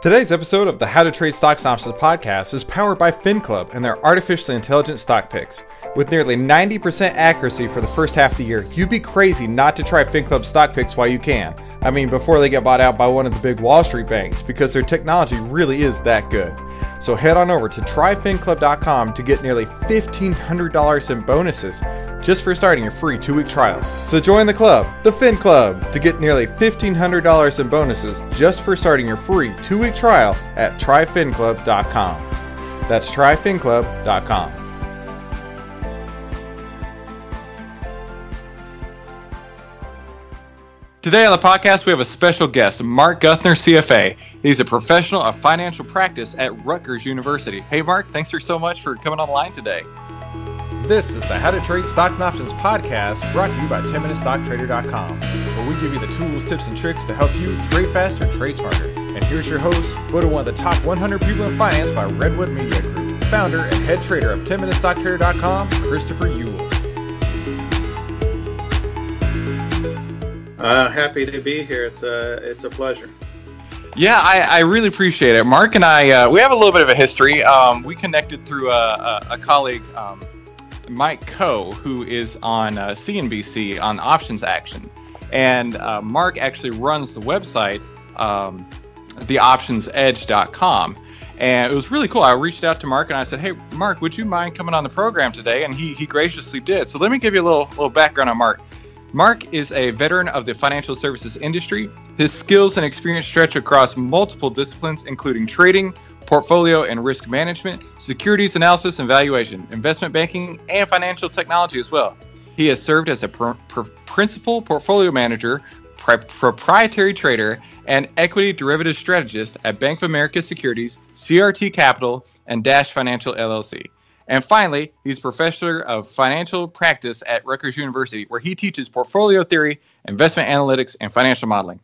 Today's episode of the How to Trade Stocks and Options podcast is powered by FinClub and their artificially intelligent stock picks. With nearly 90% accuracy for the first half of the year, you'd be crazy not to try FinClub stock picks while you can. I mean, before they get bought out by one of the big Wall Street banks, because their technology really is that good. So head on over to tryfinclub.com to get nearly $1,500 in bonuses just for starting your free two week trial. So join the club, the Fin Club, to get nearly $1,500 in bonuses just for starting your free two week trial at tryfinclub.com. That's tryfinclub.com. Today on the podcast, we have a special guest, Mark Guthner, CFA. He's a professional of financial practice at Rutgers University. Hey, Mark, thanks for so much for coming online today. This is the How to Trade Stocks and Options podcast brought to you by 10MinuteStockTrader.com, where we give you the tools, tips, and tricks to help you trade faster, trade smarter. And here's your host, voted one of the top 100 people in finance by Redwood Media Group, founder and head trader of 10MinuteStockTrader.com, Christopher Uhl. Uh, happy to be here. It's a it's a pleasure. Yeah, I, I really appreciate it. Mark and I, uh, we have a little bit of a history. Um, we connected through a, a, a colleague, um, Mike Khouw, who is on uh, CNBC on Options Action. And uh, Mark actually runs the website, um, theoptionsedge.com. And it was really cool. I reached out to Mark and I said, Hey, Mark, would you mind coming on the program today? And he, he graciously did. So let me give you a little, little background on Mark. Mark is a veteran of the financial services industry. His skills and experience stretch across multiple disciplines, including trading, portfolio and risk management, securities analysis and valuation, investment banking, and financial technology as well. He has served as a pr- pr- principal portfolio manager, pri- proprietary trader, and equity derivative strategist at Bank of America Securities, CRT Capital, and Dash Financial LLC. And finally, he's professor of financial practice at Rutgers University, where he teaches portfolio theory, investment analytics, and financial modeling.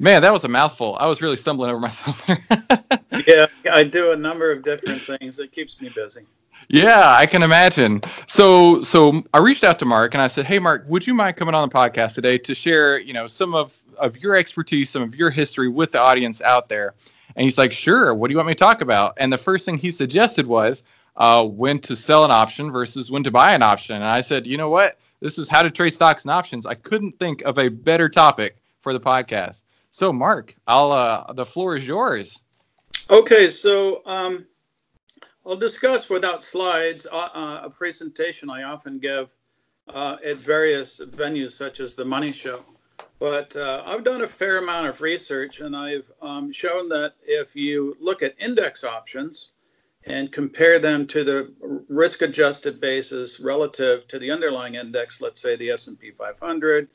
Man, that was a mouthful. I was really stumbling over myself there. yeah, I do a number of different things. It keeps me busy. Yeah, I can imagine. So, so I reached out to Mark and I said, "Hey, Mark, would you mind coming on the podcast today to share, you know, some of of your expertise, some of your history with the audience out there?" And he's like, "Sure. What do you want me to talk about?" And the first thing he suggested was, uh, when to sell an option versus when to buy an option. And I said, you know what? This is how to trade stocks and options. I couldn't think of a better topic for the podcast. So, Mark, I'll uh, the floor is yours. Okay, so um, I'll discuss without slides uh, uh a presentation I often give uh, at various venues such as the Money Show. But uh, I've done a fair amount of research, and I've um, shown that if you look at index options, and compare them to the risk adjusted basis relative to the underlying index, let's say the S&P 500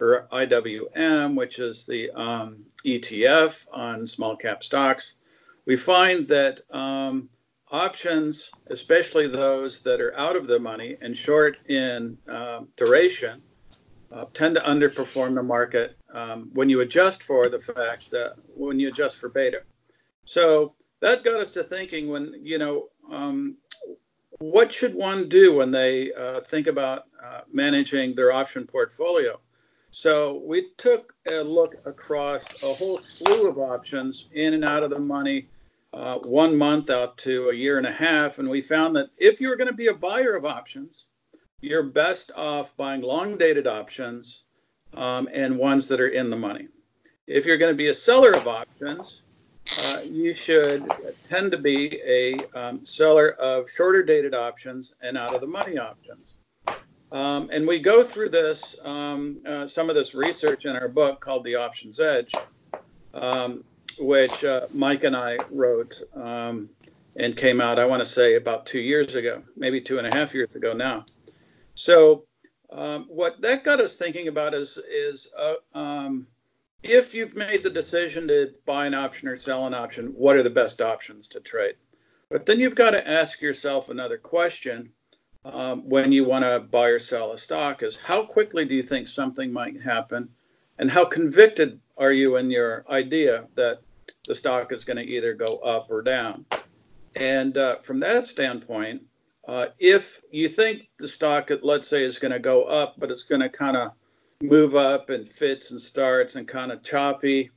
or IWM, which is the um, ETF on small cap stocks, we find that um, options, especially those that are out of the money and short in uh, duration, uh, tend to underperform the market um, when you adjust for the fact that when you adjust for beta. So that got us to thinking when you know um, what should one do when they uh, think about uh, managing their option portfolio? So we took a look across a whole slew of options in and out of the money uh, one month out to a year and a half and we found that if you're going to be a buyer of options you're best off buying long dated options um, and ones that are in the money. If you're going to be a seller of options uh, you should tend to be a um, seller of shorter dated options and out of the money options. Um, and we go through this, um, uh, some of this research in our book called The Options Edge, um, which uh, Mike and I wrote um, and came out, I want to say, about two years ago, maybe two and a half years ago now. So, um, what that got us thinking about is, is uh, if you've made the decision to buy an option or sell an option, what are the best options to trade? But then you've got to ask yourself another question um, when you want to buy or sell a stock is how quickly do you think something might happen, and how convicted are you in your idea that the stock is going to either go up or down. And uh, from that standpoint, uh, if you think the stock, let's say, is going to go up, but it's going to kind of move up and fits and starts and kind of choppy,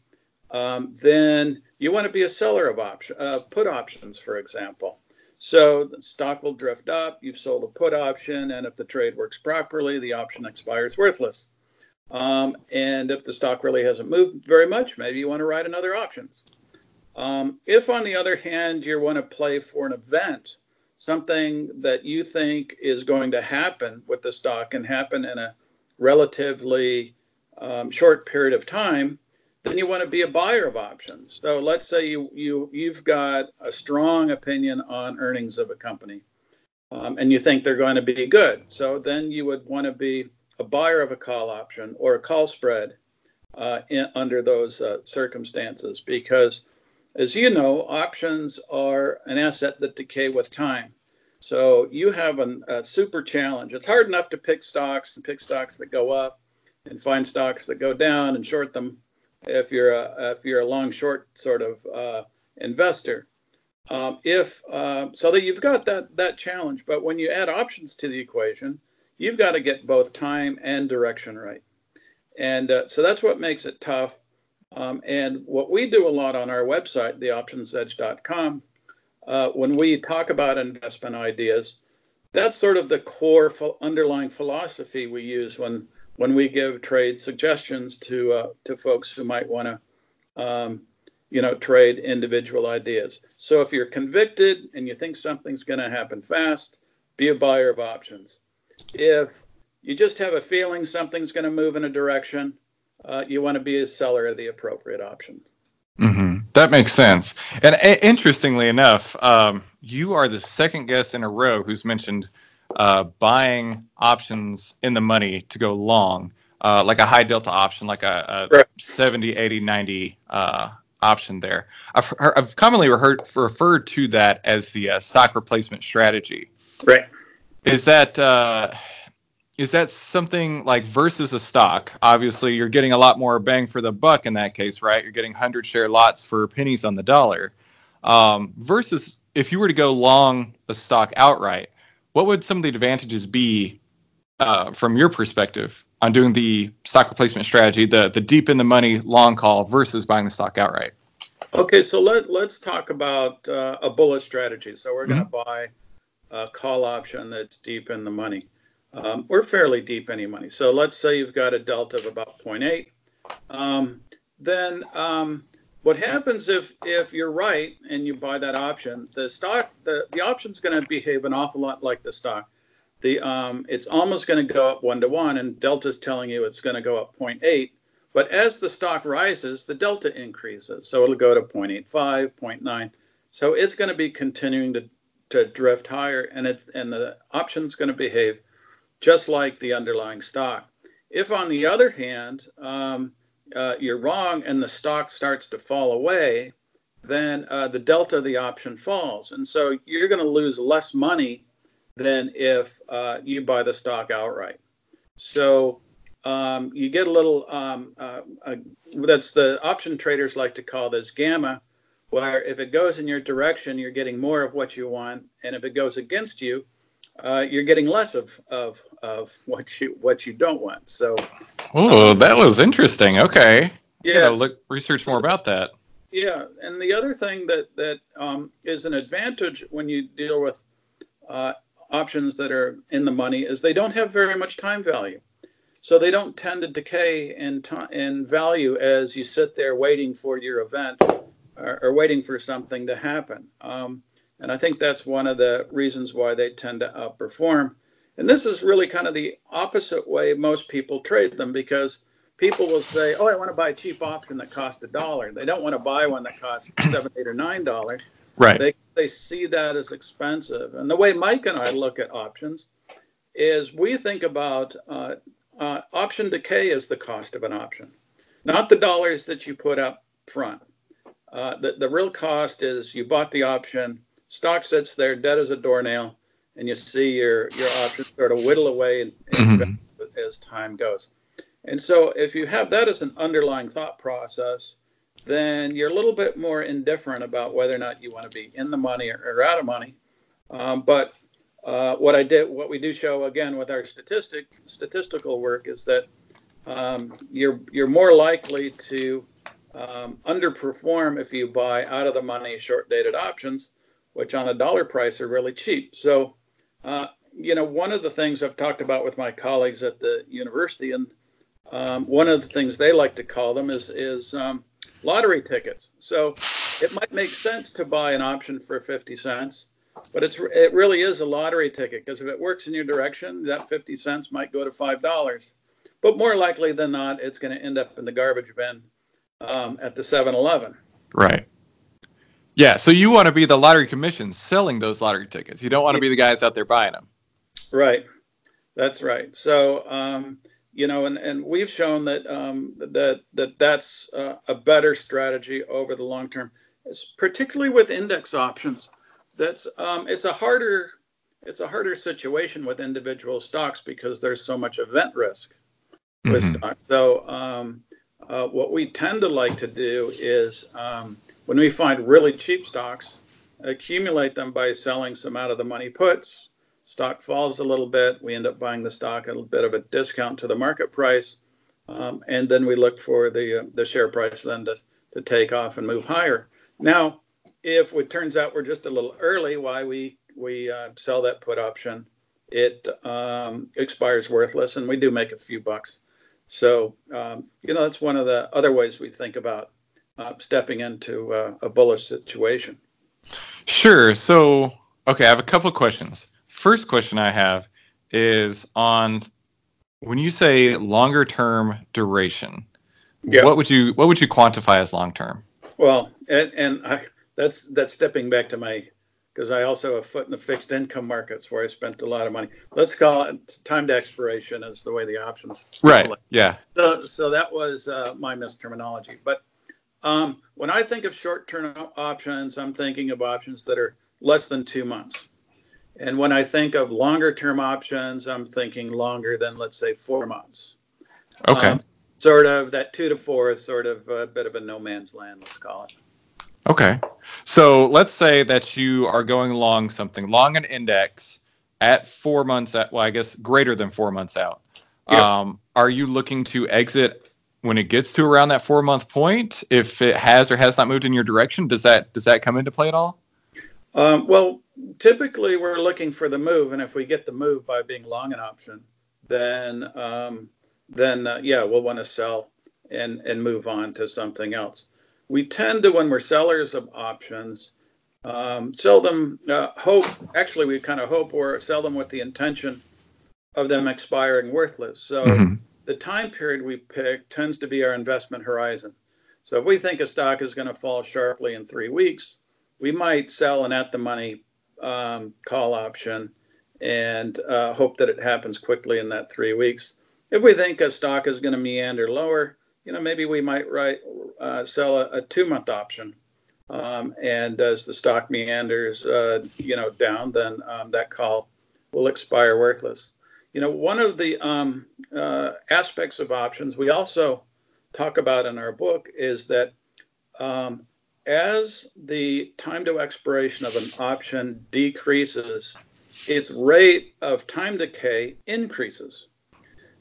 um, then you want to be a seller of option, uh, put options, for example. So the stock will drift up. You've sold a put option, and if the trade works properly, the option expires worthless. Um, and if the stock really hasn't moved very much, maybe you want to write another options. Um, if, on the other hand, you want to play for an event, something that you think is going to happen with the stock and happen in a relatively um, short period of time, then you want to be a buyer of options. So let's say you, you you've got a strong opinion on earnings of a company, um, and you think they're going to be good. So then you would want to be a buyer of a call option or a call spread uh, in, under those uh, circumstances because as you know, options are an asset that decay with time. So you have an, a super challenge. It's hard enough to pick stocks and pick stocks that go up and find stocks that go down and short them if you're a, if you're a long short sort of uh, investor. Um, if uh, so that you've got that that challenge, but when you add options to the equation, you've got to get both time and direction right. And uh, so that's what makes it tough. Um, and what we do a lot on our website, theoptionsedge.com, uh, when we talk about investment ideas, that's sort of the core ph- underlying philosophy we use when when we give trade suggestions to uh, to folks who might want to, um, you know, trade individual ideas. So if you're convicted and you think something's going to happen fast, be a buyer of options. If you just have a feeling something's going to move in a direction, uh, you want to be a seller of the appropriate options. Mm-hmm. That makes sense. And a- interestingly enough, um, you are the second guest in a row who's mentioned uh, buying options in the money to go long, uh, like a high delta option, like a, a right. 70, 80, 90 uh, option there. I've, I've commonly referred to that as the uh, stock replacement strategy. Right. Is that uh, is that something like versus a stock? Obviously, you're getting a lot more bang for the buck in that case, right? You're getting 100 share lots for pennies on the dollar. Um, versus if you were to go long a stock outright, what would some of the advantages be uh, from your perspective on doing the stock replacement strategy, the the deep in the money long call versus buying the stock outright? Okay, so let let's talk about uh, a bullet strategy. So we're going to mm-hmm. buy a call option that's deep in the money um, we're fairly deep any money. So let's say you've got a delta of about 0.8. Um, then um, what happens if if you're right and you buy that option, the stock the the option's going to behave an awful lot like the stock. The um, it's almost going to go up one to one, and delta's telling you it's going to go up 0.8. But as the stock rises, the delta increases, so it'll go to 0.85, 0.9. So it's going to be continuing to to drift higher, and it's and the option's going to behave just like the underlying stock. If, on the other hand, um, uh, you're wrong and the stock starts to fall away, then uh, the delta of the option falls. And so you're going to lose less money than if uh, you buy the stock outright. So um, you get a little, um, uh, that's the option traders like to call this gamma, where if it goes in your direction, you're getting more of what you want. And if it goes against you, uh, you're getting less of, of of what you what you don't want. So. Oh, that was interesting. Okay. Yeah. Look, research more about that. Yeah, and the other thing that that um, is an advantage when you deal with uh, options that are in the money is they don't have very much time value, so they don't tend to decay in time in value as you sit there waiting for your event or, or waiting for something to happen. Um, and I think that's one of the reasons why they tend to outperform. And this is really kind of the opposite way most people trade them because people will say, "Oh, I want to buy a cheap option that costs a dollar." They don't want to buy one that costs seven, eight, or nine dollars. Right. They they see that as expensive. And the way Mike and I look at options is we think about uh, uh, option decay as the cost of an option, not the dollars that you put up front. Uh, the, the real cost is you bought the option, stock sits there dead as a doornail, and you see your your options sort of whittle away and, mm-hmm. as time goes. And so if you have that as an underlying thought process, then you're a little bit more indifferent about whether or not you want to be in the money or, or out of money. Um, but uh, what I did, what we do show again with our statistic statistical work is that um, you're you're more likely to um, underperform if you buy out of the money short dated options, which on a dollar price are really cheap. So, uh, you know, one of the things I've talked about with my colleagues at the university, and um, one of the things they like to call them is is um, lottery tickets. So it might make sense to buy an option for 50 cents, but it's it really is a lottery ticket because if it works in your direction, that 50 cents might go to five dollars. But more likely than not, it's going to end up in the garbage bin um, at the 7-Eleven. Right. Yeah. So you want to be the lottery commission selling those lottery tickets. You don't want to be the guys out there buying them. Right. That's right. So um, you know, and, and we've shown that um, that that that's uh, a better strategy over the long term, it's particularly with index options. That's um, it's a harder it's a harder situation with individual stocks because there's so much event risk with mm-hmm. stocks. So um, uh, what we tend to like to do is um, when we find really cheap stocks, accumulate them by selling some out of the money puts stock falls a little bit, we end up buying the stock at a bit of a discount to the market price, um, and then we look for the uh, the share price then to, to take off and move higher. Now, if it turns out we're just a little early, why we we uh, sell that put option, it um, expires worthless, and we do make a few bucks. So um, you know that's one of the other ways we think about uh, stepping into uh, a bullish situation. Sure. So okay, I have a couple of questions first question I have is on when you say longer term duration. Yeah. What would you what would you quantify as long term? Well, and, and I, that's that's stepping back to my because I also have a foot in the fixed income markets where I spent a lot of money. Let's call it time to expiration is the way the options. Right. Yeah. So, so that was uh, my misterminology. But um, when I think of short-term options, I'm thinking of options that are less than two months. And when I think of longer term options, I'm thinking longer than, let's say, four months. Okay. Um, sort of that two to four is sort of a bit of a no man's land, let's call it. Okay. So let's say that you are going long something, long an index at four months, at, well, I guess greater than four months out. Yeah. Um, are you looking to exit when it gets to around that four month point? If it has or has not moved in your direction, does that does that come into play at all? Um, well, typically we're looking for the move, and if we get the move by being long an option, then um, then uh, yeah, we'll want to sell and and move on to something else. We tend to, when we're sellers of options, um, sell them. Uh, hope actually, we kind of hope or sell them with the intention of them expiring worthless. So mm-hmm. The time period we pick tends to be our investment horizon. So if we think a stock is going to fall sharply in three weeks, we might sell an at the money um, call option and uh, hope that it happens quickly in that three weeks. If we think a stock is going to meander lower, you know, maybe we might write, uh, sell a, a two month option. Um, and as the stock meanders, uh, you know, down, then um, that call will expire worthless. You know, one of the um, uh, aspects of options we also talk about in our book is that um, as the time to expiration of an option decreases, its rate of time decay increases.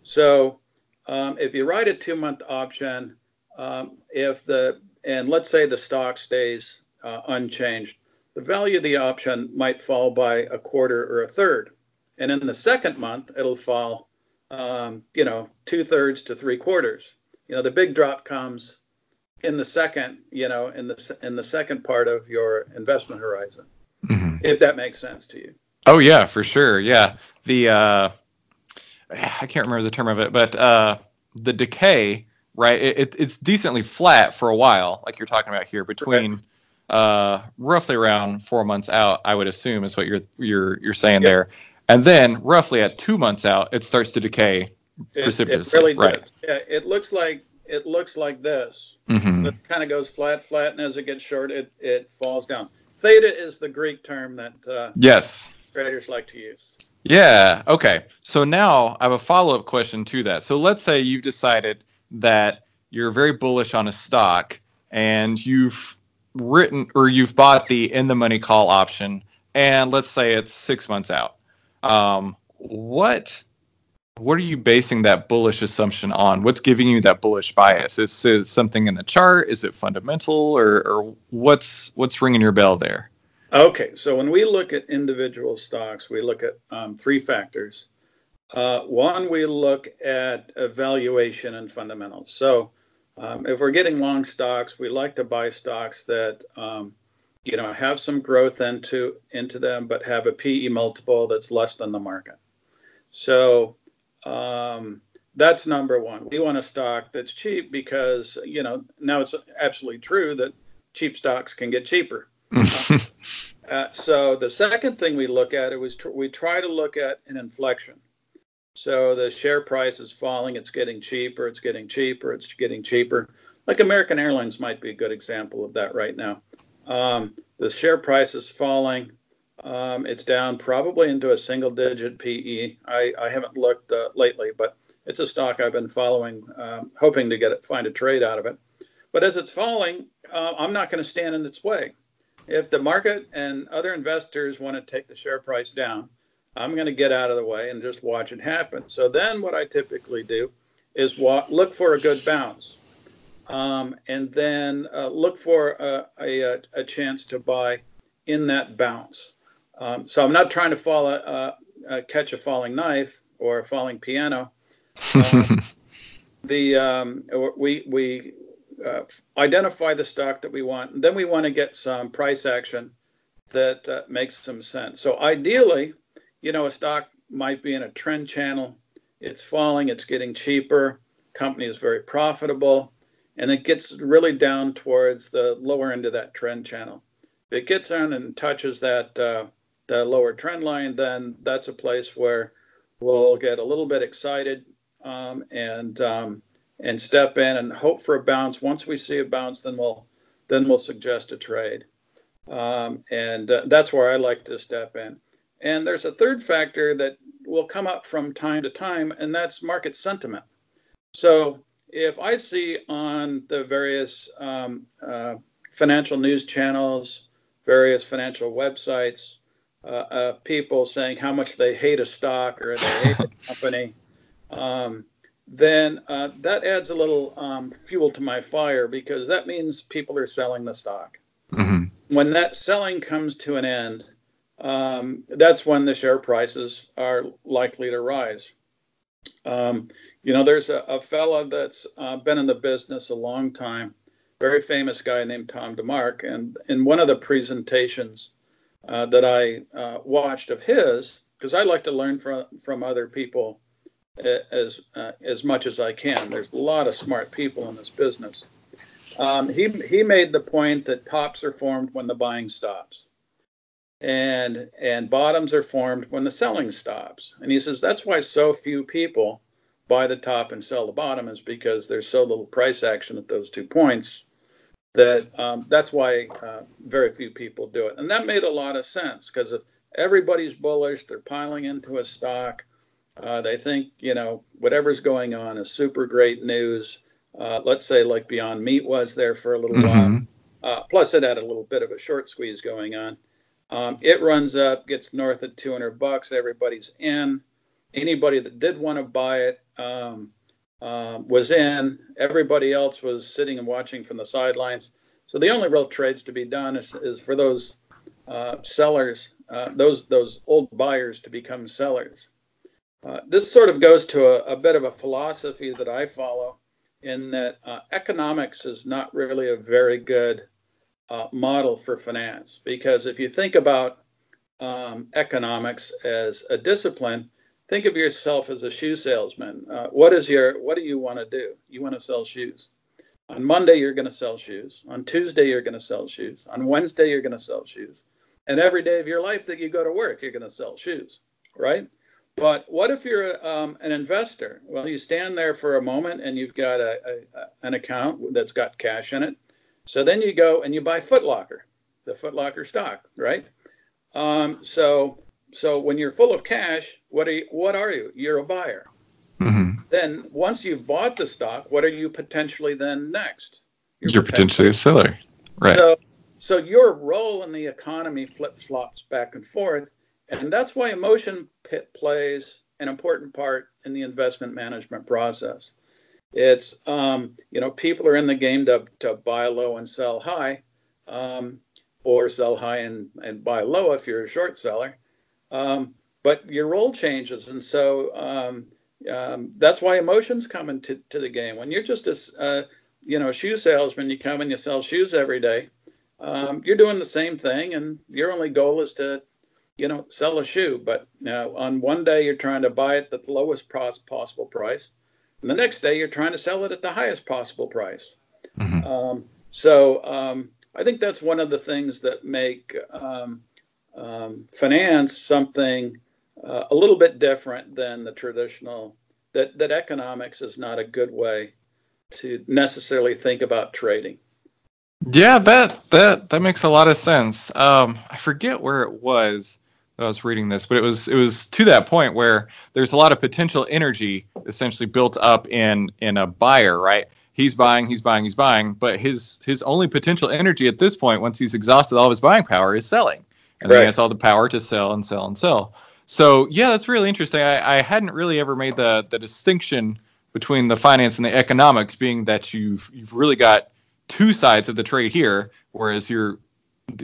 So um, if you write a two month option, um, if the and let's say the stock stays uh, unchanged, the value of the option might fall by a quarter or a third. And in the second month, it'll fall, um, you know, two thirds to three quarters. You know, the big drop comes in the second, you know, in the in the second part of your investment horizon, mm-hmm. if that makes sense to you. Oh yeah, for sure. Yeah, the uh, I can't remember the term of it, but uh, the decay, right? It, it, it's decently flat for a while, like you're talking about here, between okay. uh, roughly around four months out. I would assume is what you're you're you're saying there, and then roughly at two months out, it starts to decay precipitously. It, it really right. Does. Yeah, it looks like it looks like this. Mm-hmm. It kind of goes flat, flat, and as it gets short, it, it falls down. Theta is the Greek term that uh, yes traders like to use. Yeah. Okay. So now I have a follow up question to that. So let's say you've decided that you're very bullish on a stock and you've written or you've bought the in the money call option, and let's say it's six months out. Um, what what are you basing that bullish assumption on? What's giving you that bullish bias? Is it something in the chart? Is it fundamental, or, or what's what's ringing your bell there? Okay, so when we look at individual stocks, we look at um, three factors. Uh, one, we look at valuation and fundamentals. So um, if we're getting long stocks, we like to buy stocks that um, you know have some growth into into them, but have a PE multiple that's less than the market. So um, that's number one. We want a stock that's cheap because you know now it's absolutely true that cheap stocks can get cheaper. uh, so the second thing we look at it was tr- we try to look at an inflection. So the share price is falling, it's getting cheaper, it's getting cheaper, it's getting cheaper. Like American Airlines might be a good example of that right now. Um, the share price is falling. Um, it's down probably into a single digit PE. I, I haven't looked uh, lately, but it's a stock I've been following, um, hoping to get it, find a trade out of it. But as it's falling, uh, I'm not going to stand in its way if the market and other investors want to take the share price down, I'm going to get out of the way and just watch it happen. So then what I typically do is wa- look for a good bounce. Um, and then uh, look for a, a, a, chance to buy in that bounce. Um, so I'm not trying to follow, uh, uh, catch a falling knife or a falling piano. Um, the um, we we uh, identify the stock that we want. And then we want to get some price action that uh, makes some sense. So ideally, you know, a stock might be in a trend channel. It's falling, it's getting cheaper. Company is very profitable, and it gets really down towards the lower end of that trend channel. If it gets on and touches that uh, the lower trend line, then that's a place where we'll get a little bit excited um, and um, and step in and hope for a bounce. Once we see a bounce, then we'll then we'll suggest a trade, um, and uh, that's where I like to step in. And there's a third factor that will come up from time to time, and that's market sentiment. So if I see on the various um, uh, financial news channels, various financial websites, uh, uh people saying how much they hate a stock or they hate a company, um, then uh, that adds a little um, fuel to my fire because that means people are selling the stock. Mm-hmm. When that selling comes to an end, um, that's when the share prices are likely to rise. Um, you know, there's a, a fella that's uh, been in the business a long time, very famous guy named Tom DeMark, and in one of the presentations uh, that I uh, watched of his, because I like to learn from from other people as uh, as much as I can. There's a lot of smart people in this business. Um, he he made the point that tops are formed when the buying stops, and and bottoms are formed when the selling stops. And he says that's why so few people buy the top and sell the bottom is because there's so little price action at those two points that um, that's why uh, very few people do it. And that made a lot of sense because if everybody's bullish, they're piling into a stock uh, they think, you know, whatever's going on is super great news. Uh, let's say like Beyond Meat was there for a little mm-hmm. while. Uh, plus, it had a little bit of a short squeeze going on. Um, it runs up, gets north of 200 bucks. Everybody's in. Anybody that did want to buy it um, uh, was in. Everybody else was sitting and watching from the sidelines. So the only real trades to be done is, is for those uh, sellers, uh, those those old buyers to become sellers. Uh, this sort of goes to a, a, bit of a philosophy that I follow in that uh, economics is not really a very good uh, model for finance because if you think about um, economics as a discipline, think of yourself as a shoe salesman. Uh, what is your what do you want to do? You want to sell shoes. On Monday you're going to sell shoes. On Tuesday you're going to sell shoes. On Wednesday you're going to sell shoes. And every day of your life that you go to work you're going to sell shoes, right? But what if you're um, an investor? Well, you stand there for a moment and you've got a, a, an account that's got cash in it. So then you go and you buy Footlocker, the Footlocker stock, right? Um, so so when you're full of cash, what are you, what are you? You're a buyer. Mm-hmm. Then once you've bought the stock, what are you potentially then next? You're, You're potentially a seller, right? So, so your role in the economy flip flops back and forth, and that's why emotion plays an important part in the investment management process. It's um, you know people are in the game to, to buy low and sell high, um, or sell high and, and buy low if you're a short seller. Um, but your role changes, and so um, um, that's why emotions come into to the game. When you're just a uh, you know shoe salesman, you come and you sell shoes every day. Um, you're doing the same thing, and your only goal is to you know sell a shoe. But uh, on one day you're trying to buy it at the lowest possible price and the next day, you're trying to sell it at the highest possible price. Mm-hmm. Um, so um, I think that's one of the things that make um, um finance something uh, a little bit different than the traditional. That that economics is not a good way to necessarily think about trading. Yeah, that that that makes a lot of sense. Um, I forget where it was. I was reading this, but it was it was to that point where there's a lot of potential energy essentially built up in in a buyer, right? He's buying, he's buying, he's buying, but his his only potential energy at this point, once he's exhausted all of his buying power, is selling, and then he has all the power to sell and sell and sell. So yeah, that's really interesting. I, I hadn't really ever made the the distinction between the finance and the economics, being that you've you've really got two sides of the trade here, whereas you're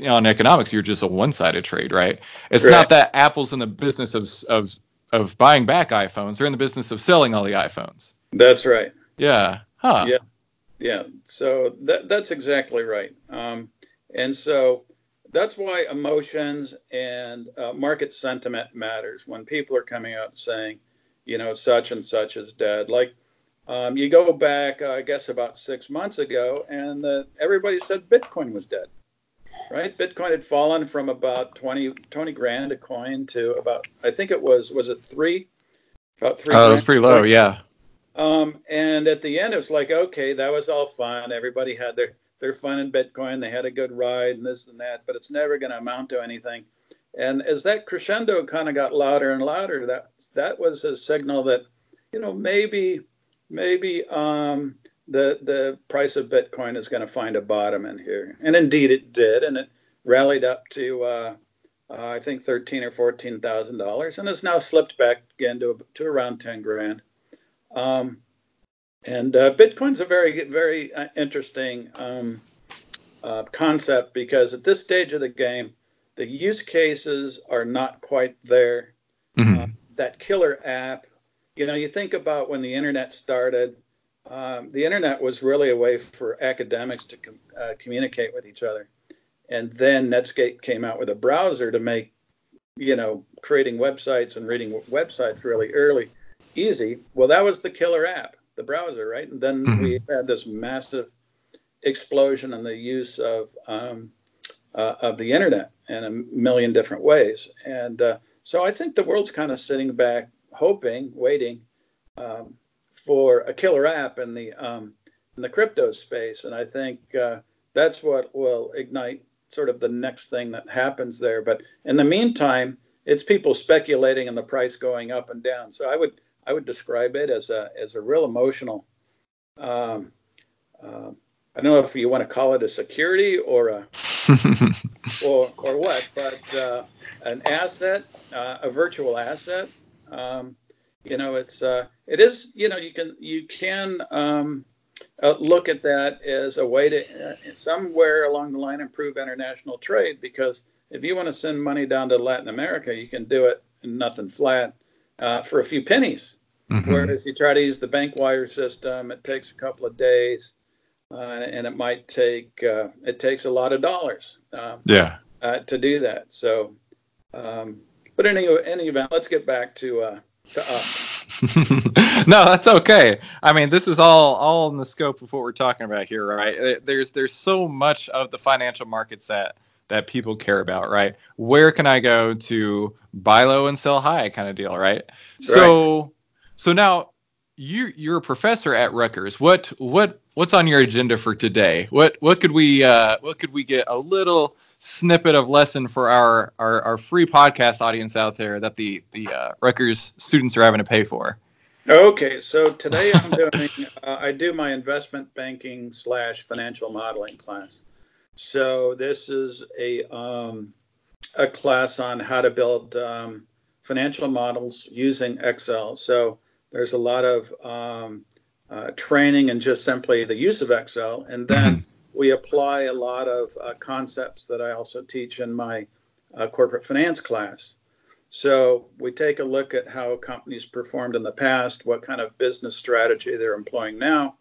on economics, you're just a one-sided trade, right? It's right. not that Apple's in the business of of of buying back iPhones; they're in the business of selling all the iPhones. That's right. Yeah. Huh. Yeah. Yeah. So that that's exactly right. Um, and so that's why emotions and uh, market sentiment matters when people are coming out saying, you know, such and such is dead. Like um, you go back, uh, I guess, about six months ago, and the, everybody said Bitcoin was dead right? Bitcoin had fallen from about 20, 20 grand a coin to about, I think it was, was it three? About three. Oh, it was pretty low, yeah. Um, and at the end, it was like, okay, that was all fun. Everybody had their, their fun in Bitcoin. They had a good ride and this and that, but it's never going to amount to anything. And as that crescendo kind of got louder and louder, that that was a signal that, you know, maybe maybe um, the the price of Bitcoin is going to find a bottom in here, and indeed it did, and it rallied up to uh, uh, I think thirteen or fourteen thousand dollars, and has now slipped back again to to around ten grand. Um, and uh, Bitcoin's a very very uh, interesting um, uh, concept because at this stage of the game, the use cases are not quite there. Mm-hmm. Uh, that killer app, you know, you think about when the internet started um, the internet was really a way for academics to com- uh, communicate with each other. And then Netscape came out with a browser to make, you know, creating websites and reading websites really early easy. Well, that was the killer app, the browser, right? And then mm-hmm. we had this massive explosion in the use of um, uh, of the internet in a million different ways. And uh, so I think the world's kind of sitting back, hoping, waiting. Um, for a killer app in the um, in the crypto space, and I think uh, that's what will ignite sort of the next thing that happens there. But in the meantime, it's people speculating and the price going up and down. So I would I would describe it as a as a real emotional. Um, uh, I don't know if you want to call it a security or a or or what, but uh, an asset, uh, a virtual asset. Um, you know, it's uh, it is you know you can you can um, uh, look at that as a way to uh, somewhere along the line improve international trade because if you want to send money down to Latin America, you can do it in nothing flat uh, for a few pennies. Mm-hmm. Whereas you try to use the bank wire system, it takes a couple of days, uh, and it might take uh, it takes a lot of dollars. Um, yeah. to do that. So, um, but in any, any event, let's get back to no, that's okay. I mean, this is all all in the scope of what we're talking about here, right? Uh, there's there's so much of the financial markets that that people care about, right? Where can I go to buy low and sell high kind of deal, right? right. So so now you you're a professor at Rutgers. What what what's on your agenda for today? What what could we uh, what could we get a little snippet of lesson for our, our, our free podcast audience out there that the the uh, Rutgers students are having to pay for. Okay, so today I'm doing uh, I do my investment banking slash financial modeling class. So this is a um, a class on how to build um, financial models using Excel. So there's a lot of um, uh, training and just simply the use of Excel, and then mm-hmm. We apply a lot of uh, concepts that I also teach in my uh, corporate finance class. So we take a look at how companies performed in the past, what kind of business strategy they're employing now,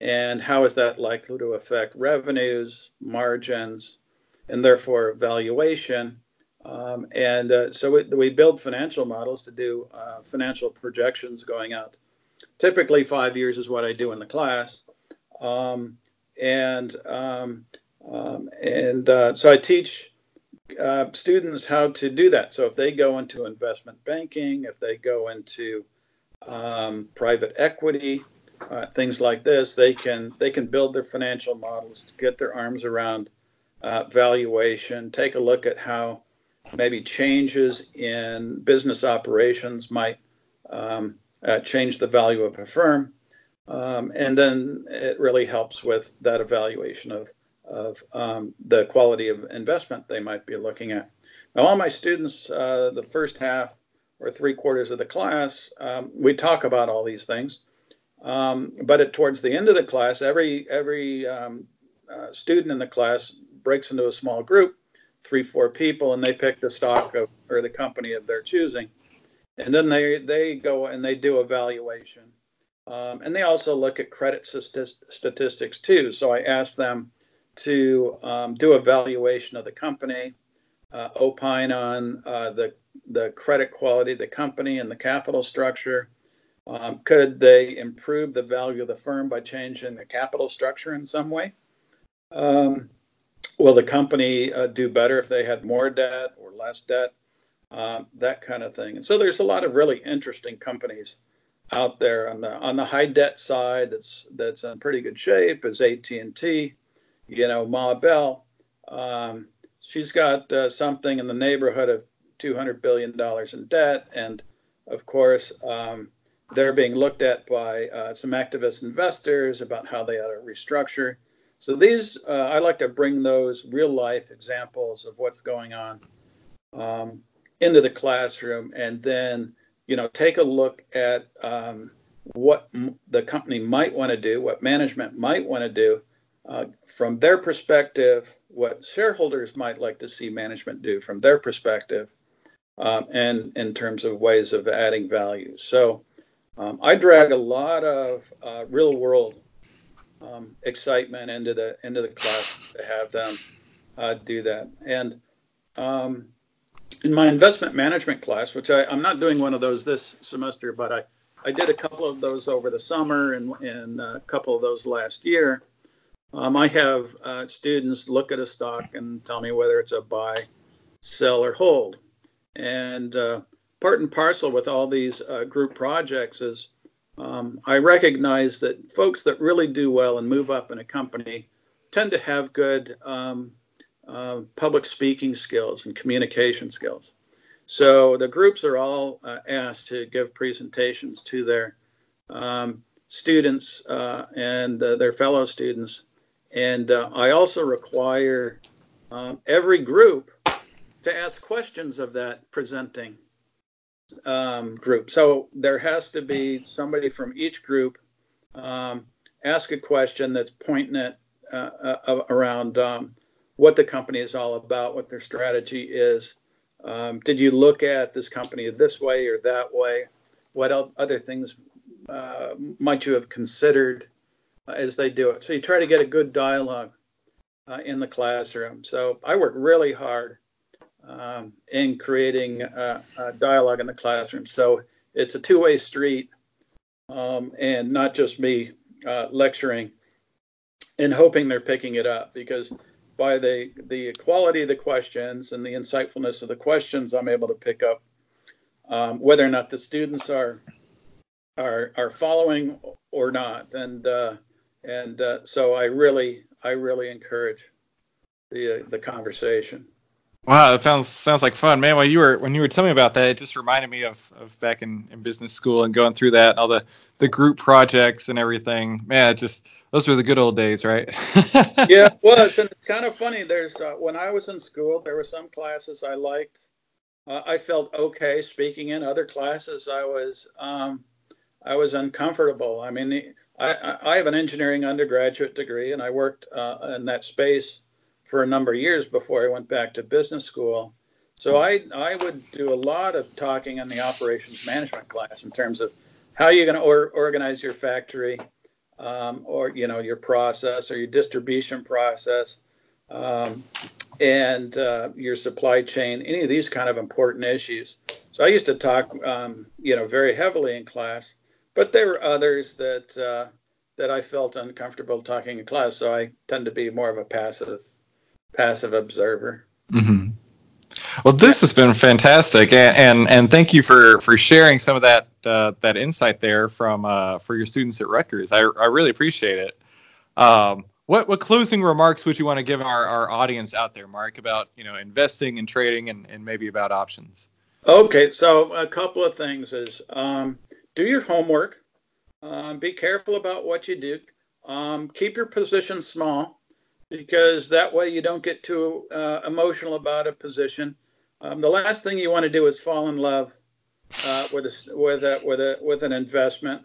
and how is that likely to affect revenues, margins, and therefore valuation. Um, and uh, so we, we, build financial models to do uh, financial projections going out. Typically, five years is what I do in the class. Um, and um, um and uh, so I teach uh, students how to do that. So if they go into investment banking, if they go into um, private equity, uh, things like this, they can they can build their financial models to get their arms around uh, valuation, take a look at how maybe changes in business operations might um, uh, change the value of a firm, um, and then it really helps with that evaluation of of um, the quality of investment they might be looking at. Now, all my students, uh, the first half or three quarters of the class, um, we talk about all these things. Um, but towards the end of the class, every every um, uh, student in the class breaks into a small group, three four people, and they pick the stock of or the company of their choosing, and then they they go and they do evaluation, um, and they also look at credit statistics too. So I ask them to um, do a valuation of the company, uh, opine on uh, the the credit quality of the company and the capital structure. Um, could they improve the value of the firm by changing the capital structure in some way? Um, will the company uh, do better if they had more debt or less debt? Um, that kind of thing. And so there's a lot of really interesting companies out there on the on the high debt side that's that's in pretty good shape is AT&T you know, Ma Bell, um, she's got uh, something in the neighborhood of $200 billion in debt. And of course, um, they're being looked at by uh, some activist investors about how they ought to restructure. So these, uh, I like to bring those real life examples of what's going on um, into the classroom and then, you know, take a look at um, what m- the company might want to do, what management might want to do, uh, from their perspective, what shareholders might like to see management do from their perspective, um, and in terms of ways of adding value. So um, I drag a lot of uh, real world um, excitement into the into the class to have them uh, do that. And um, in my investment management class, which I, am not doing one of those this semester, but I, I did a couple of those over the summer and, and a couple of those last year. Um, I have uh, students look at a stock and tell me whether it's a buy, sell, or hold. And uh, part and parcel with all these uh, group projects is um, I recognize that folks that really do well and move up in a company tend to have good um, uh, public speaking skills and communication skills. So the groups are all uh, asked to give presentations to their um, students uh, and their fellow students and uh, I also require um, every group to ask questions of that presenting um, group. So there has to be somebody from each group um, ask a question that's pointing uh, uh, around um, what the company is all about, what their strategy is. Um, did you look at this company this way or that way? What other things uh, might you have considered? as they do it. So you try to get a good dialogue uh, in the classroom. So I work really hard um, in creating a, a, dialogue in the classroom. So it's a two-way street, um, and not just me uh, lecturing and hoping they're picking it up because by the the quality of the questions and the insightfulness of the questions, I'm able to pick up um, whether or not the students are are are following or not. And uh, and uh, so I really, I really encourage the uh, the conversation. Wow, that sounds sounds like fun, man. When you were when you were telling me about that, it just reminded me of, of back in, in business school and going through that, all the, the group projects and everything. Man, just those were the good old days, right? yeah, it was, and it's kind of funny. There's uh, when I was in school, there were some classes I liked. Uh, I felt okay speaking in. Other classes, I was um, I was uncomfortable. I mean, I, I have an engineering undergraduate degree, and I worked uh, in that space for a number of years before I went back to business school. So I, I would do a lot of talking in the operations management class in terms of how you're going to or, organize your factory um, or you know your process or your distribution process um, and uh, your supply chain, any of these kind of important issues. So I used to talk, um, you know, very heavily in class, but there were others that uh, that I felt uncomfortable talking in class. So I tend to be more of a passive passive observer. Mm-hmm. Well, this has been fantastic, and, and and thank you for for sharing some of that uh, that insight there from uh, for your students at Rutgers. I I really appreciate it. Um, what what closing remarks would you want to give our, our audience out there, Mark, about you know investing and trading and, and maybe about options? Okay, so a couple of things is um, do your homework. Um, be careful about what you do. Um, keep your position small because that way you don't get too uh, emotional about a position. Um, the last thing you want to do is fall in love uh, with a with a with a with an investment.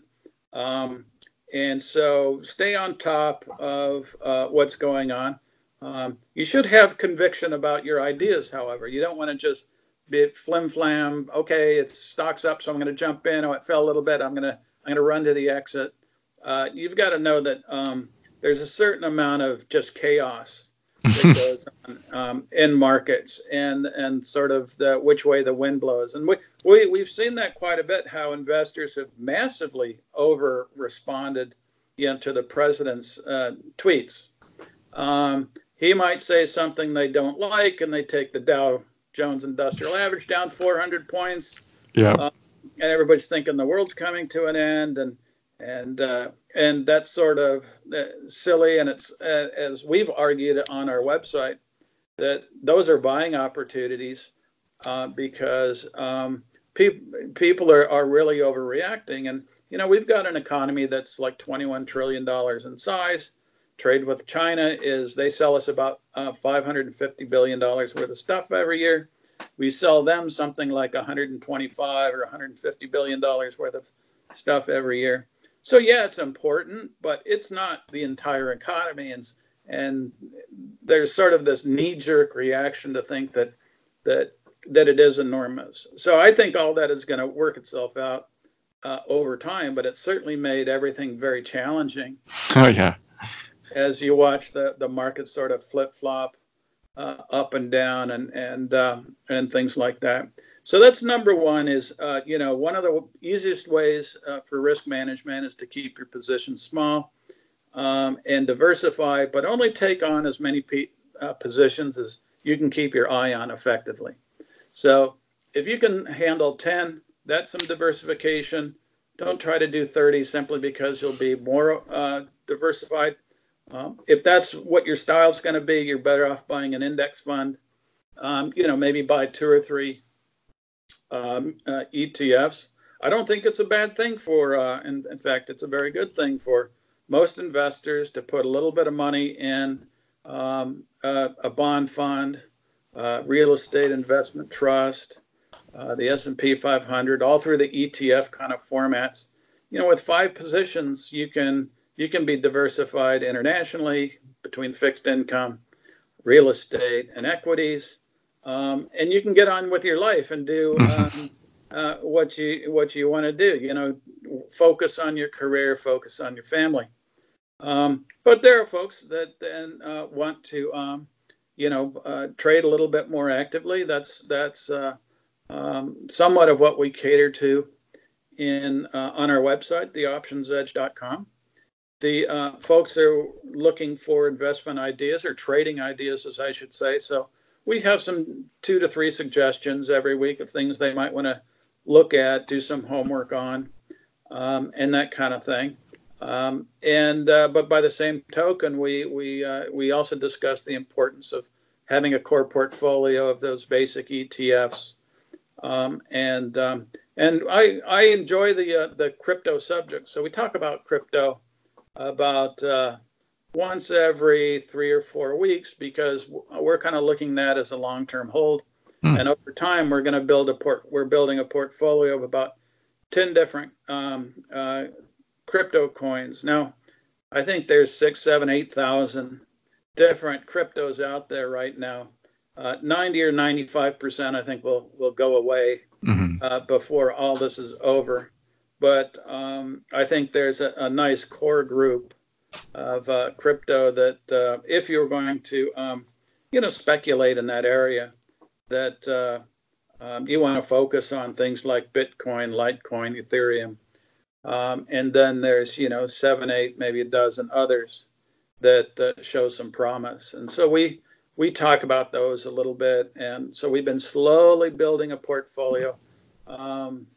Um, and so stay on top of uh, what's going on. Um, you should have conviction about your ideas, however. You don't want to just be flim flam. Okay, it stocks up, so I'm going to jump in. Oh, it fell a little bit. I'm going to I'm going to run to the exit. Uh, you've got to know that um, there's a certain amount of just chaos that goes on um, in markets and and sort of the which way the wind blows. And we, we we've seen that quite a bit. How investors have massively over responded, you know, to the president's uh, tweets. Um, he might say something they don't like, and they take the Dow Jones Industrial Average down 400 points. Yeah. Uh, and everybody's thinking the world's coming to an end, and and uh, and that's sort of uh, silly. And it's uh, as we've argued on our website that those are buying opportunities uh, because um, pe- people are, are really overreacting. And you know we've got an economy that's like 21 trillion dollars in size. Trade with China is they sell us about uh, 550 billion dollars worth of stuff every year. We sell them something like 125 or 150 billion dollars worth of stuff every year so yeah, it's important, but it's not the entire economy, and and there's sort of this knee-jerk reaction to think that that that it is enormous. So I think all that is going to work itself out uh, over time, but it certainly made everything very challenging. Oh yeah. As you watch the the market sort of flip flop uh, up and down and and um, and things like that. So that's number one is, uh, you know, one of the easiest ways uh, for risk management is to keep your position small um, and diversify, but only take on as many pe- uh, positions as you can keep your eye on effectively. So if you can handle 10, that's some diversification. Don't try to do 30 simply because you'll be more uh, diversified. Um, if that's what your style is going to be, you're better off buying an index fund. Um, you know, maybe buy two or three um, uh, ETFs. I don't think it's a bad thing for, uh, in, in, fact, it's a very good thing for most investors to put a little bit of money in um, uh, a bond fund, uh, real estate investment trust, uh, the S&P 500, all through the ETF kind of formats. You know, with five positions, you can you can be diversified internationally between fixed income, real estate, and equities um, and you can get on with your life and do mm-hmm. um, uh, what you what you want to do. You know, focus on your career, focus on your family. Um, but there are folks that then uh, want to, um, you know, uh, trade a little bit more actively. That's that's uh, um, somewhat of what we cater to in uh, on our website, theoptionsedge.com. The uh, folks are looking for investment ideas or trading ideas, as I should say. So we have some two to three suggestions every week of things they might want to look at, do some homework on, um, and that kind of thing. Um, and uh, but by the same token, we we uh, we also discuss the importance of having a core portfolio of those basic ETFs. Um, and um, and I, I enjoy the uh, the crypto subject. So we talk about crypto about uh, once every three or four weeks because we're kind of looking at that as a long-term hold. Hmm. And over time, we're going to build a port. We're building a portfolio of about ten different um, uh, crypto coins. Now, I think there's six, seven, eight thousand different cryptos out there right now. Uh, 90 or 95 percent, I think, will will go away mm-hmm. uh, before all this is over. But um, I think there's a, a, nice core group of uh, crypto that, uh, if you're going to, um, you know, speculate in that area, that uh, um, you want to focus on things like Bitcoin, Litecoin, Ethereum, um, and then there's, you know, seven, eight, maybe a dozen others that uh, show some promise. And so we we talk about those a little bit, and so we've been slowly building a portfolio, um,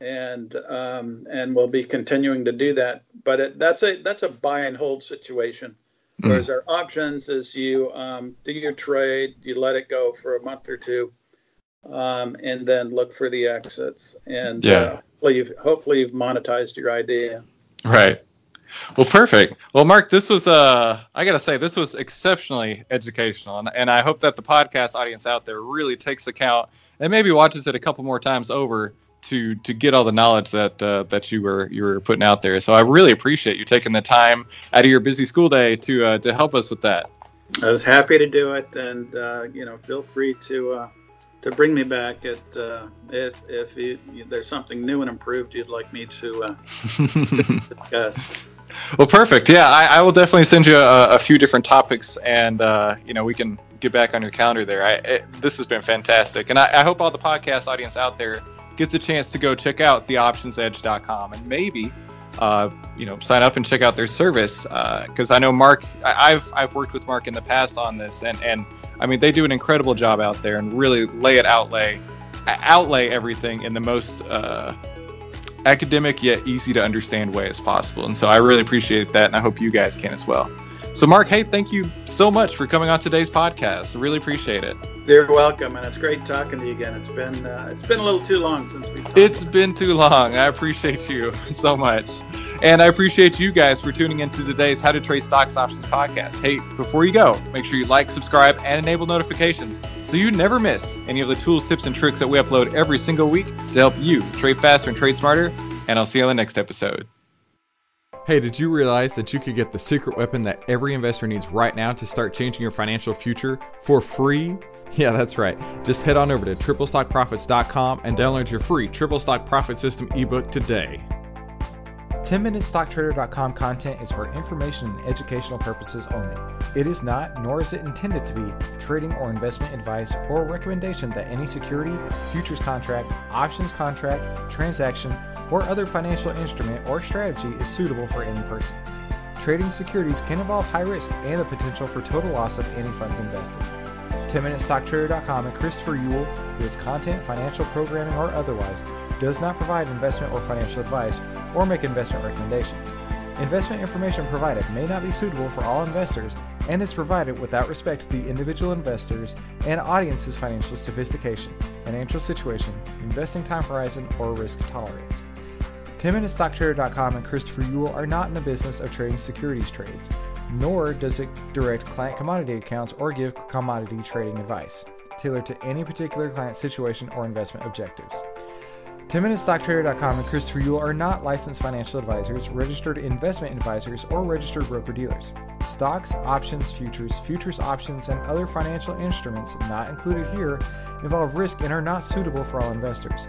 and um, and we'll be continuing to do that. But it, that's a that's a buy and hold situation. Mm. Whereas our options is you um, do your trade, you let it go for a month or two, um, and then look for the exits. And yeah. uh, hopefully, you've, hopefully you've monetized your idea. Right. Well, perfect. Well, Mark, this was uh, I gotta say, this was exceptionally educational, and, and I hope that the podcast audience out there really takes account and maybe watches it a couple more times over to to get all the knowledge that uh, that you were you were putting out there. So I really appreciate you taking the time out of your busy school day to uh, to help us with that. I was happy to do it, and uh, you know, feel free to uh, to bring me back at uh, if if you, there's something new and improved you'd like me to uh, discuss. Well, perfect. Yeah, I, I will definitely send you a, a few different topics, and uh, you know we can get back on your calendar there. I, it, this has been fantastic, and I, I, hope all the podcast audience out there gets a chance to go check out theoptionsedge.com and maybe uh, you know sign up and check out their service because uh, I know Mark. I, have I've worked with Mark in the past on this, and and I mean they do an incredible job out there and really lay it outlay outlay everything in the most uh, academic yet easy to understand way as possible. And so I really appreciate that, and I hope you guys can as well. So, Mark, hey, thank you so much for coming on today's podcast. I really appreciate it. You're welcome, and it's great talking to you again. It's been uh, it's been a little too long since we. It's been too long. I appreciate you so much. And I appreciate you guys for tuning into today's How to Trade Stocks Options podcast. Hey, before you go, make sure you like, subscribe, and enable notifications so you never miss any of the tools, tips, and tricks that we upload every single week to help you trade faster and trade smarter. And I'll see you on the next episode. Hey, did you realize that you could get the secret weapon that every investor needs right now to start changing your financial future for free? Yeah, that's right. Just head on over to triplestockprofits.com and download your free Triple Stock Profit System ebook today. 10MinuteStockTrader.com content is for information and educational purposes only. It is not, nor is it intended to be, trading or investment advice or recommendation that any security, futures contract, options contract, transaction, or other financial instrument or strategy is suitable for any person. Trading securities can involve high risk and the potential for total loss of any funds invested. 10MinuteStockTrader.com and Christopher Uhl, through its content, financial programming, or otherwise, does not provide investment or financial advice or make investment recommendations. Investment information provided may not be suitable for all investors and is provided without respect to the individual investors and audience's financial sophistication, financial situation, investing time horizon, or risk tolerance. 10MinuteStockTrader.com and Christopher Uhl are not in the business of trading securities trades, nor does it direct client commodity accounts or give commodity trading advice tailored to any particular client situation or investment objectives. 10MinuteStockTrader.com and Christopher Uhl are not licensed financial advisors, registered investment advisors, or registered broker dealers. Stocks, options, futures, futures options, and other financial instruments not included here involve risk and are not suitable for all investors.